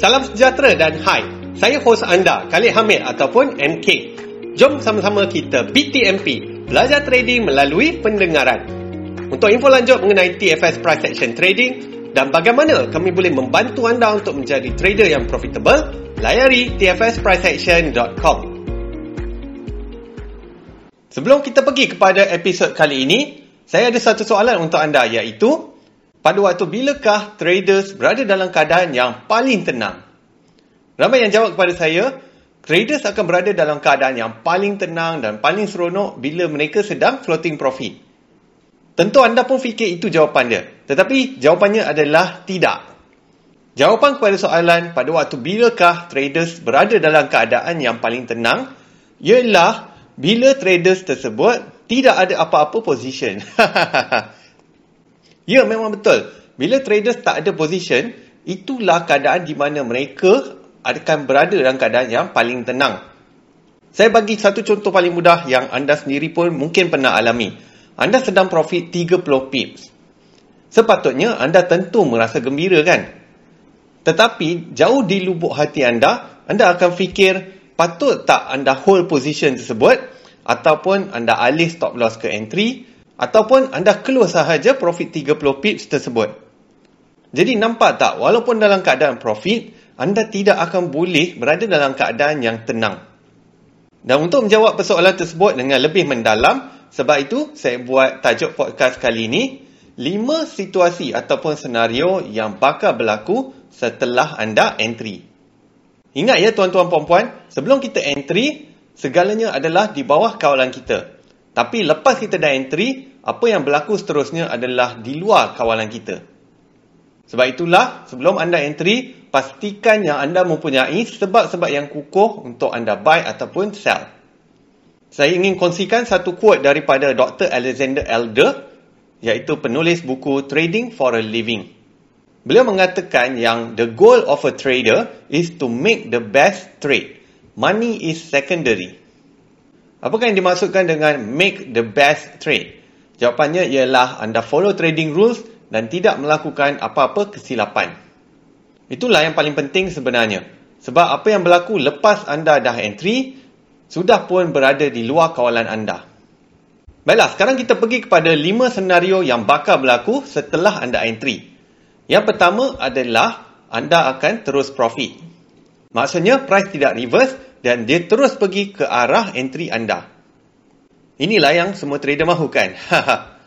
Salam sejahtera dan hai. Saya hos anda, Khalid Hamid ataupun MK. Jom sama-sama kita BTMP, belajar trading melalui pendengaran. Untuk info lanjut mengenai TFS Price Action Trading dan bagaimana kami boleh membantu anda untuk menjadi trader yang profitable, layari tfspriceaction.com. Sebelum kita pergi kepada episod kali ini, saya ada satu soalan untuk anda iaitu pada waktu bilakah traders berada dalam keadaan yang paling tenang? Ramai yang jawab kepada saya, traders akan berada dalam keadaan yang paling tenang dan paling seronok bila mereka sedang floating profit. Tentu anda pun fikir itu jawapan dia. Tetapi jawapannya adalah tidak. Jawapan kepada soalan pada waktu bilakah traders berada dalam keadaan yang paling tenang ialah bila traders tersebut tidak ada apa-apa position. Ya, memang betul. Bila traders tak ada position, itulah keadaan di mana mereka akan berada dalam keadaan yang paling tenang. Saya bagi satu contoh paling mudah yang anda sendiri pun mungkin pernah alami. Anda sedang profit 30 pips. Sepatutnya anda tentu merasa gembira kan? Tetapi jauh di lubuk hati anda, anda akan fikir patut tak anda hold position tersebut ataupun anda alih stop loss ke entry ataupun anda keluar sahaja profit 30 pips tersebut. Jadi nampak tak walaupun dalam keadaan profit, anda tidak akan boleh berada dalam keadaan yang tenang. Dan untuk menjawab persoalan tersebut dengan lebih mendalam, sebab itu saya buat tajuk podcast kali ini, 5 situasi ataupun senario yang bakal berlaku setelah anda entry. Ingat ya tuan-tuan puan-puan, sebelum kita entry, segalanya adalah di bawah kawalan kita. Tapi lepas kita dah entry, apa yang berlaku seterusnya adalah di luar kawalan kita. Sebab itulah, sebelum anda entry, pastikan yang anda mempunyai sebab-sebab yang kukuh untuk anda buy ataupun sell. Saya ingin kongsikan satu quote daripada Dr. Alexander Elder, iaitu penulis buku Trading for a Living. Beliau mengatakan yang the goal of a trader is to make the best trade. Money is secondary. Apakah yang dimaksudkan dengan make the best trade? Jawapannya ialah anda follow trading rules dan tidak melakukan apa-apa kesilapan. Itulah yang paling penting sebenarnya. Sebab apa yang berlaku lepas anda dah entry, sudah pun berada di luar kawalan anda. Baiklah, sekarang kita pergi kepada lima senario yang bakal berlaku setelah anda entry. Yang pertama adalah anda akan terus profit. Maksudnya price tidak reverse dan dia terus pergi ke arah entry anda. Inilah yang semua trader mahukan.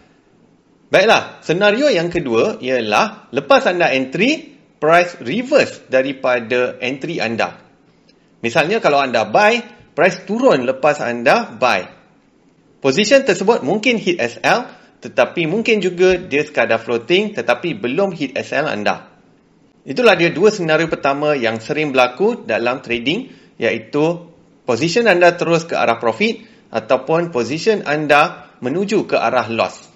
Baiklah, senario yang kedua ialah lepas anda entry, price reverse daripada entry anda. Misalnya kalau anda buy, price turun lepas anda buy. Position tersebut mungkin hit SL, tetapi mungkin juga dia sekadar floating tetapi belum hit SL anda. Itulah dia dua senario pertama yang sering berlaku dalam trading iaitu position anda terus ke arah profit ataupun position anda menuju ke arah loss.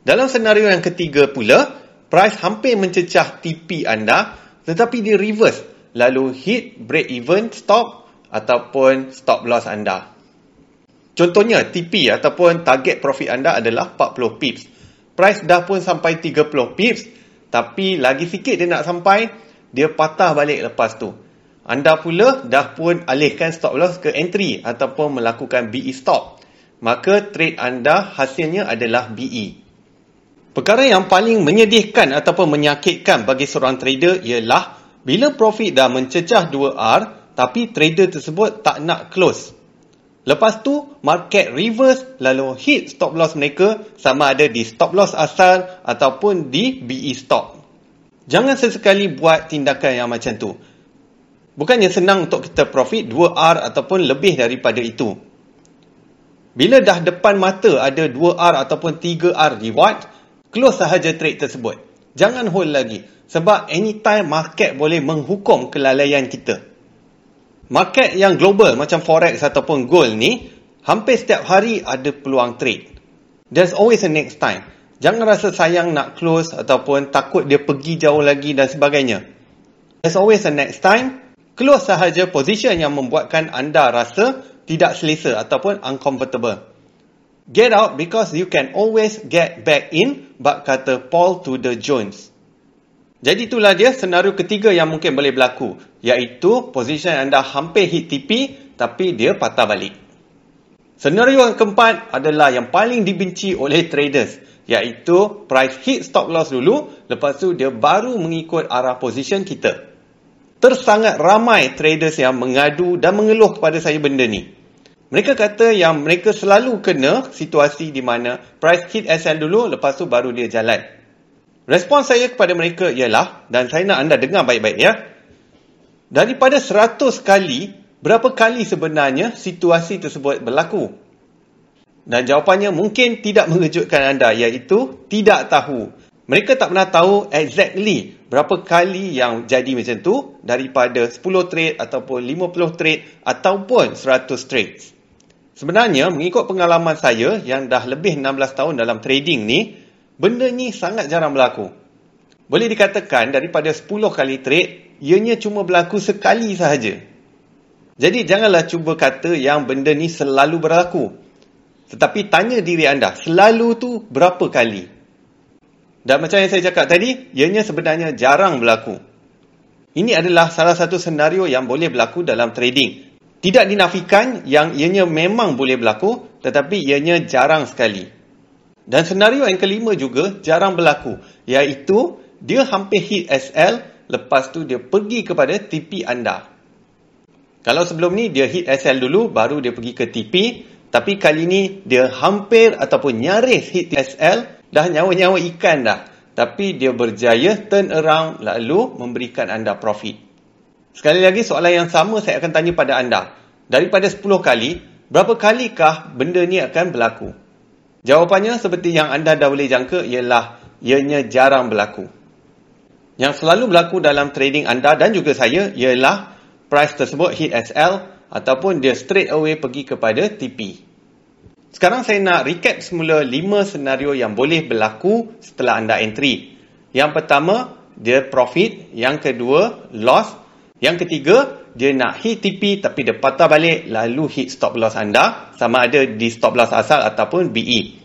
Dalam senario yang ketiga pula, price hampir mencecah TP anda tetapi dia reverse lalu hit break even stop ataupun stop loss anda. Contohnya TP ataupun target profit anda adalah 40 pips. Price dah pun sampai 30 pips tapi lagi sikit dia nak sampai dia patah balik lepas tu. Anda pula dah pun alihkan stop loss ke entry ataupun melakukan BE stop. Maka trade anda hasilnya adalah BE. Perkara yang paling menyedihkan ataupun menyakitkan bagi seorang trader ialah bila profit dah mencecah 2R tapi trader tersebut tak nak close. Lepas tu, market reverse lalu hit stop loss mereka sama ada di stop loss asal ataupun di BE stop. Jangan sesekali buat tindakan yang macam tu. Bukannya senang untuk kita profit 2R ataupun lebih daripada itu. Bila dah depan mata ada 2R ataupun 3R reward, close sahaja trade tersebut. Jangan hold lagi. Sebab anytime market boleh menghukum kelalaian kita. Market yang global macam forex ataupun gold ni, hampir setiap hari ada peluang trade. There's always a next time. Jangan rasa sayang nak close ataupun takut dia pergi jauh lagi dan sebagainya. There's always a next time keluar sahaja position yang membuatkan anda rasa tidak selesa ataupun uncomfortable. Get out because you can always get back in, bak kata Paul to the Jones. Jadi itulah dia senario ketiga yang mungkin boleh berlaku. Iaitu position anda hampir hit TP tapi dia patah balik. Senario yang keempat adalah yang paling dibenci oleh traders. Iaitu price hit stop loss dulu. Lepas tu dia baru mengikut arah position kita. Tersangat ramai traders yang mengadu dan mengeluh kepada saya benda ni. Mereka kata yang mereka selalu kena situasi di mana price hit SL dulu lepas tu baru dia jalan. Respon saya kepada mereka ialah, dan saya nak anda dengar baik-baik ya. Daripada 100 kali, berapa kali sebenarnya situasi tersebut berlaku? Dan jawapannya mungkin tidak mengejutkan anda, iaitu tidak tahu. Mereka tak pernah tahu exactly berapa kali yang jadi macam tu daripada 10 trade ataupun 50 trade ataupun 100 trades. Sebenarnya, mengikut pengalaman saya yang dah lebih 16 tahun dalam trading ni, Benda ni sangat jarang berlaku. Boleh dikatakan daripada 10 kali trade, ianya cuma berlaku sekali sahaja. Jadi janganlah cuba kata yang benda ni selalu berlaku. Tetapi tanya diri anda, selalu tu berapa kali? Dan macam yang saya cakap tadi, ianya sebenarnya jarang berlaku. Ini adalah salah satu senario yang boleh berlaku dalam trading. Tidak dinafikan yang ianya memang boleh berlaku, tetapi ianya jarang sekali. Dan senario yang kelima juga jarang berlaku, iaitu dia hampir hit SL, lepas tu dia pergi kepada TP anda. Kalau sebelum ni dia hit SL dulu, baru dia pergi ke TP, tapi kali ni dia hampir ataupun nyaris hit SL, dah nyawa-nyawa ikan dah. Tapi dia berjaya turn around lalu memberikan anda profit. Sekali lagi soalan yang sama saya akan tanya pada anda. Daripada 10 kali, berapa kalikah benda ni akan berlaku? Jawapannya seperti yang anda dah boleh jangka ialah ianya jarang berlaku. Yang selalu berlaku dalam trading anda dan juga saya ialah price tersebut hit SL ataupun dia straight away pergi kepada TP. Sekarang saya nak recap semula 5 senario yang boleh berlaku setelah anda entry. Yang pertama, dia profit. Yang kedua, loss. Yang ketiga, dia nak hit TP tapi dia patah balik lalu hit stop loss anda sama ada di stop loss asal ataupun BE.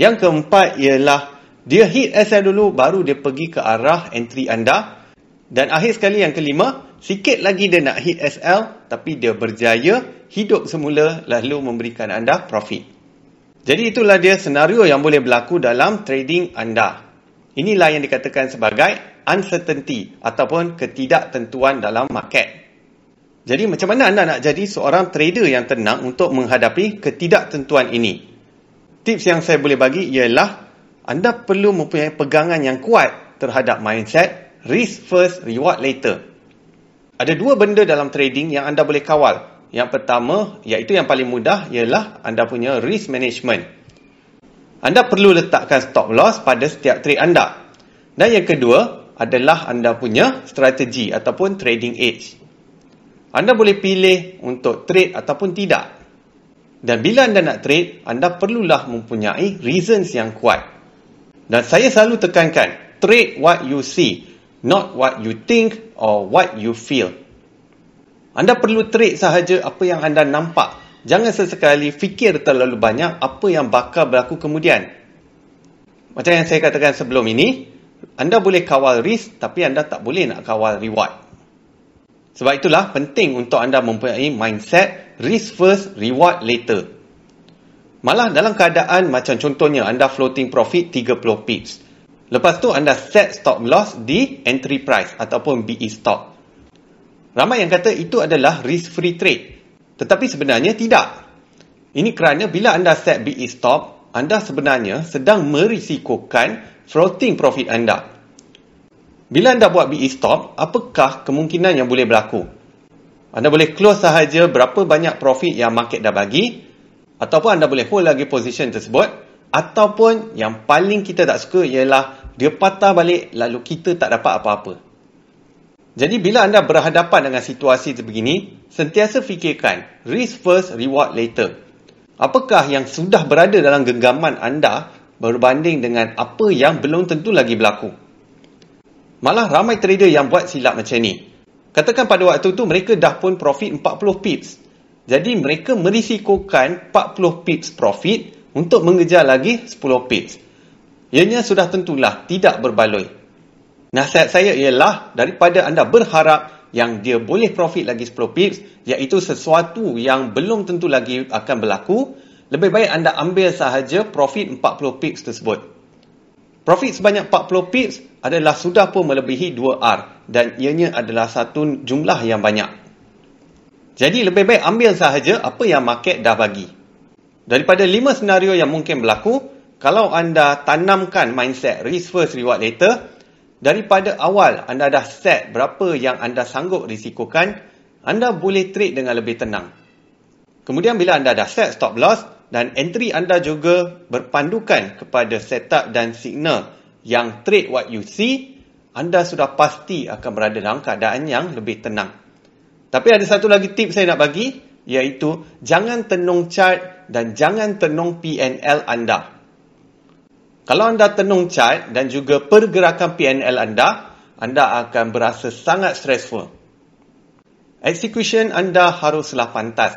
Yang keempat ialah dia hit SL dulu baru dia pergi ke arah entry anda. Dan akhir sekali yang kelima, sikit lagi dia nak hit SL tapi dia berjaya hidup semula lalu memberikan anda profit. Jadi itulah dia senario yang boleh berlaku dalam trading anda. Inilah yang dikatakan sebagai uncertainty ataupun ketidaktentuan dalam market. Jadi macam mana anda nak jadi seorang trader yang tenang untuk menghadapi ketidaktentuan ini? Tips yang saya boleh bagi ialah anda perlu mempunyai pegangan yang kuat terhadap mindset risk first, reward later. Ada dua benda dalam trading yang anda boleh kawal. Yang pertama, iaitu yang paling mudah ialah anda punya risk management. Anda perlu letakkan stop loss pada setiap trade anda. Dan yang kedua adalah anda punya strategi ataupun trading edge. Anda boleh pilih untuk trade ataupun tidak. Dan bila anda nak trade, anda perlulah mempunyai reasons yang kuat. Dan saya selalu tekankan, trade what you see, not what you think or what you feel. Anda perlu trade sahaja apa yang anda nampak. Jangan sesekali fikir terlalu banyak apa yang bakal berlaku kemudian. Macam yang saya katakan sebelum ini, anda boleh kawal risk tapi anda tak boleh nak kawal reward. Sebab itulah penting untuk anda mempunyai mindset risk first, reward later. Malah dalam keadaan macam contohnya anda floating profit 30 pips. Lepas tu anda set stop loss di entry price ataupun BE stop. Ramai yang kata itu adalah risk free trade. Tetapi sebenarnya tidak. Ini kerana bila anda set BE stop, anda sebenarnya sedang merisikokan floating profit anda. Bila anda buat BE stop, apakah kemungkinan yang boleh berlaku? Anda boleh close sahaja berapa banyak profit yang market dah bagi ataupun anda boleh hold lagi position tersebut ataupun yang paling kita tak suka ialah dia patah balik lalu kita tak dapat apa-apa. Jadi bila anda berhadapan dengan situasi sebegini, sentiasa fikirkan risk first, reward later. Apakah yang sudah berada dalam genggaman anda berbanding dengan apa yang belum tentu lagi berlaku? Malah ramai trader yang buat silap macam ni. Katakan pada waktu tu mereka dah pun profit 40 pips. Jadi mereka merisikokan 40 pips profit untuk mengejar lagi 10 pips. Ianya sudah tentulah tidak berbaloi. Nasihat saya ialah daripada anda berharap yang dia boleh profit lagi 10 pips iaitu sesuatu yang belum tentu lagi akan berlaku, lebih baik anda ambil sahaja profit 40 pips tersebut. Profit sebanyak 40 pips adalah sudah pun melebihi 2R dan ianya adalah satu jumlah yang banyak. Jadi lebih baik ambil sahaja apa yang market dah bagi. Daripada 5 senario yang mungkin berlaku, kalau anda tanamkan mindset risk first reward later, daripada awal anda dah set berapa yang anda sanggup risikokan, anda boleh trade dengan lebih tenang. Kemudian bila anda dah set stop loss dan entry anda juga berpandukan kepada setup dan signal yang trade what you see, anda sudah pasti akan berada dalam keadaan yang lebih tenang. Tapi ada satu lagi tip saya nak bagi, iaitu jangan tenung chart dan jangan tenung PNL anda. Kalau anda tenung chart dan juga pergerakan PNL anda, anda akan berasa sangat stressful. Execution anda haruslah pantas.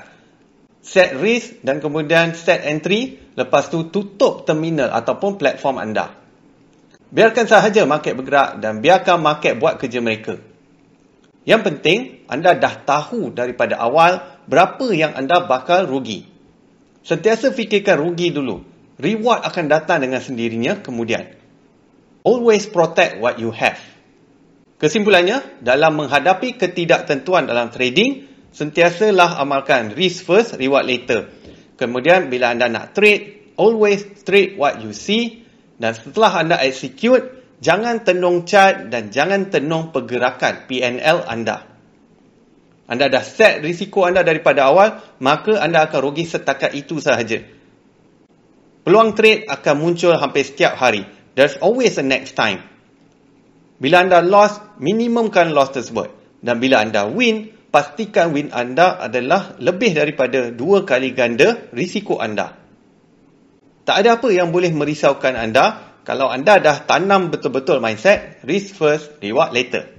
Set risk dan kemudian set entry, lepas tu tutup terminal ataupun platform anda. Biarkan sahaja market bergerak dan biarkan market buat kerja mereka. Yang penting, anda dah tahu daripada awal berapa yang anda bakal rugi. Sentiasa fikirkan rugi dulu. Reward akan datang dengan sendirinya kemudian. Always protect what you have. Kesimpulannya, dalam menghadapi ketidaktentuan dalam trading, sentiasalah amalkan risk first, reward later. Kemudian bila anda nak trade, always trade what you see dan setelah anda execute, jangan tenung chart dan jangan tenung pergerakan PNL anda. Anda dah set risiko anda daripada awal, maka anda akan rugi setakat itu sahaja. Peluang trade akan muncul hampir setiap hari. There's always a next time. Bila anda loss, minimumkan loss tersebut. Dan bila anda win, pastikan win anda adalah lebih daripada dua kali ganda risiko anda. Tak ada apa yang boleh merisaukan anda kalau anda dah tanam betul-betul mindset risk first, reward later.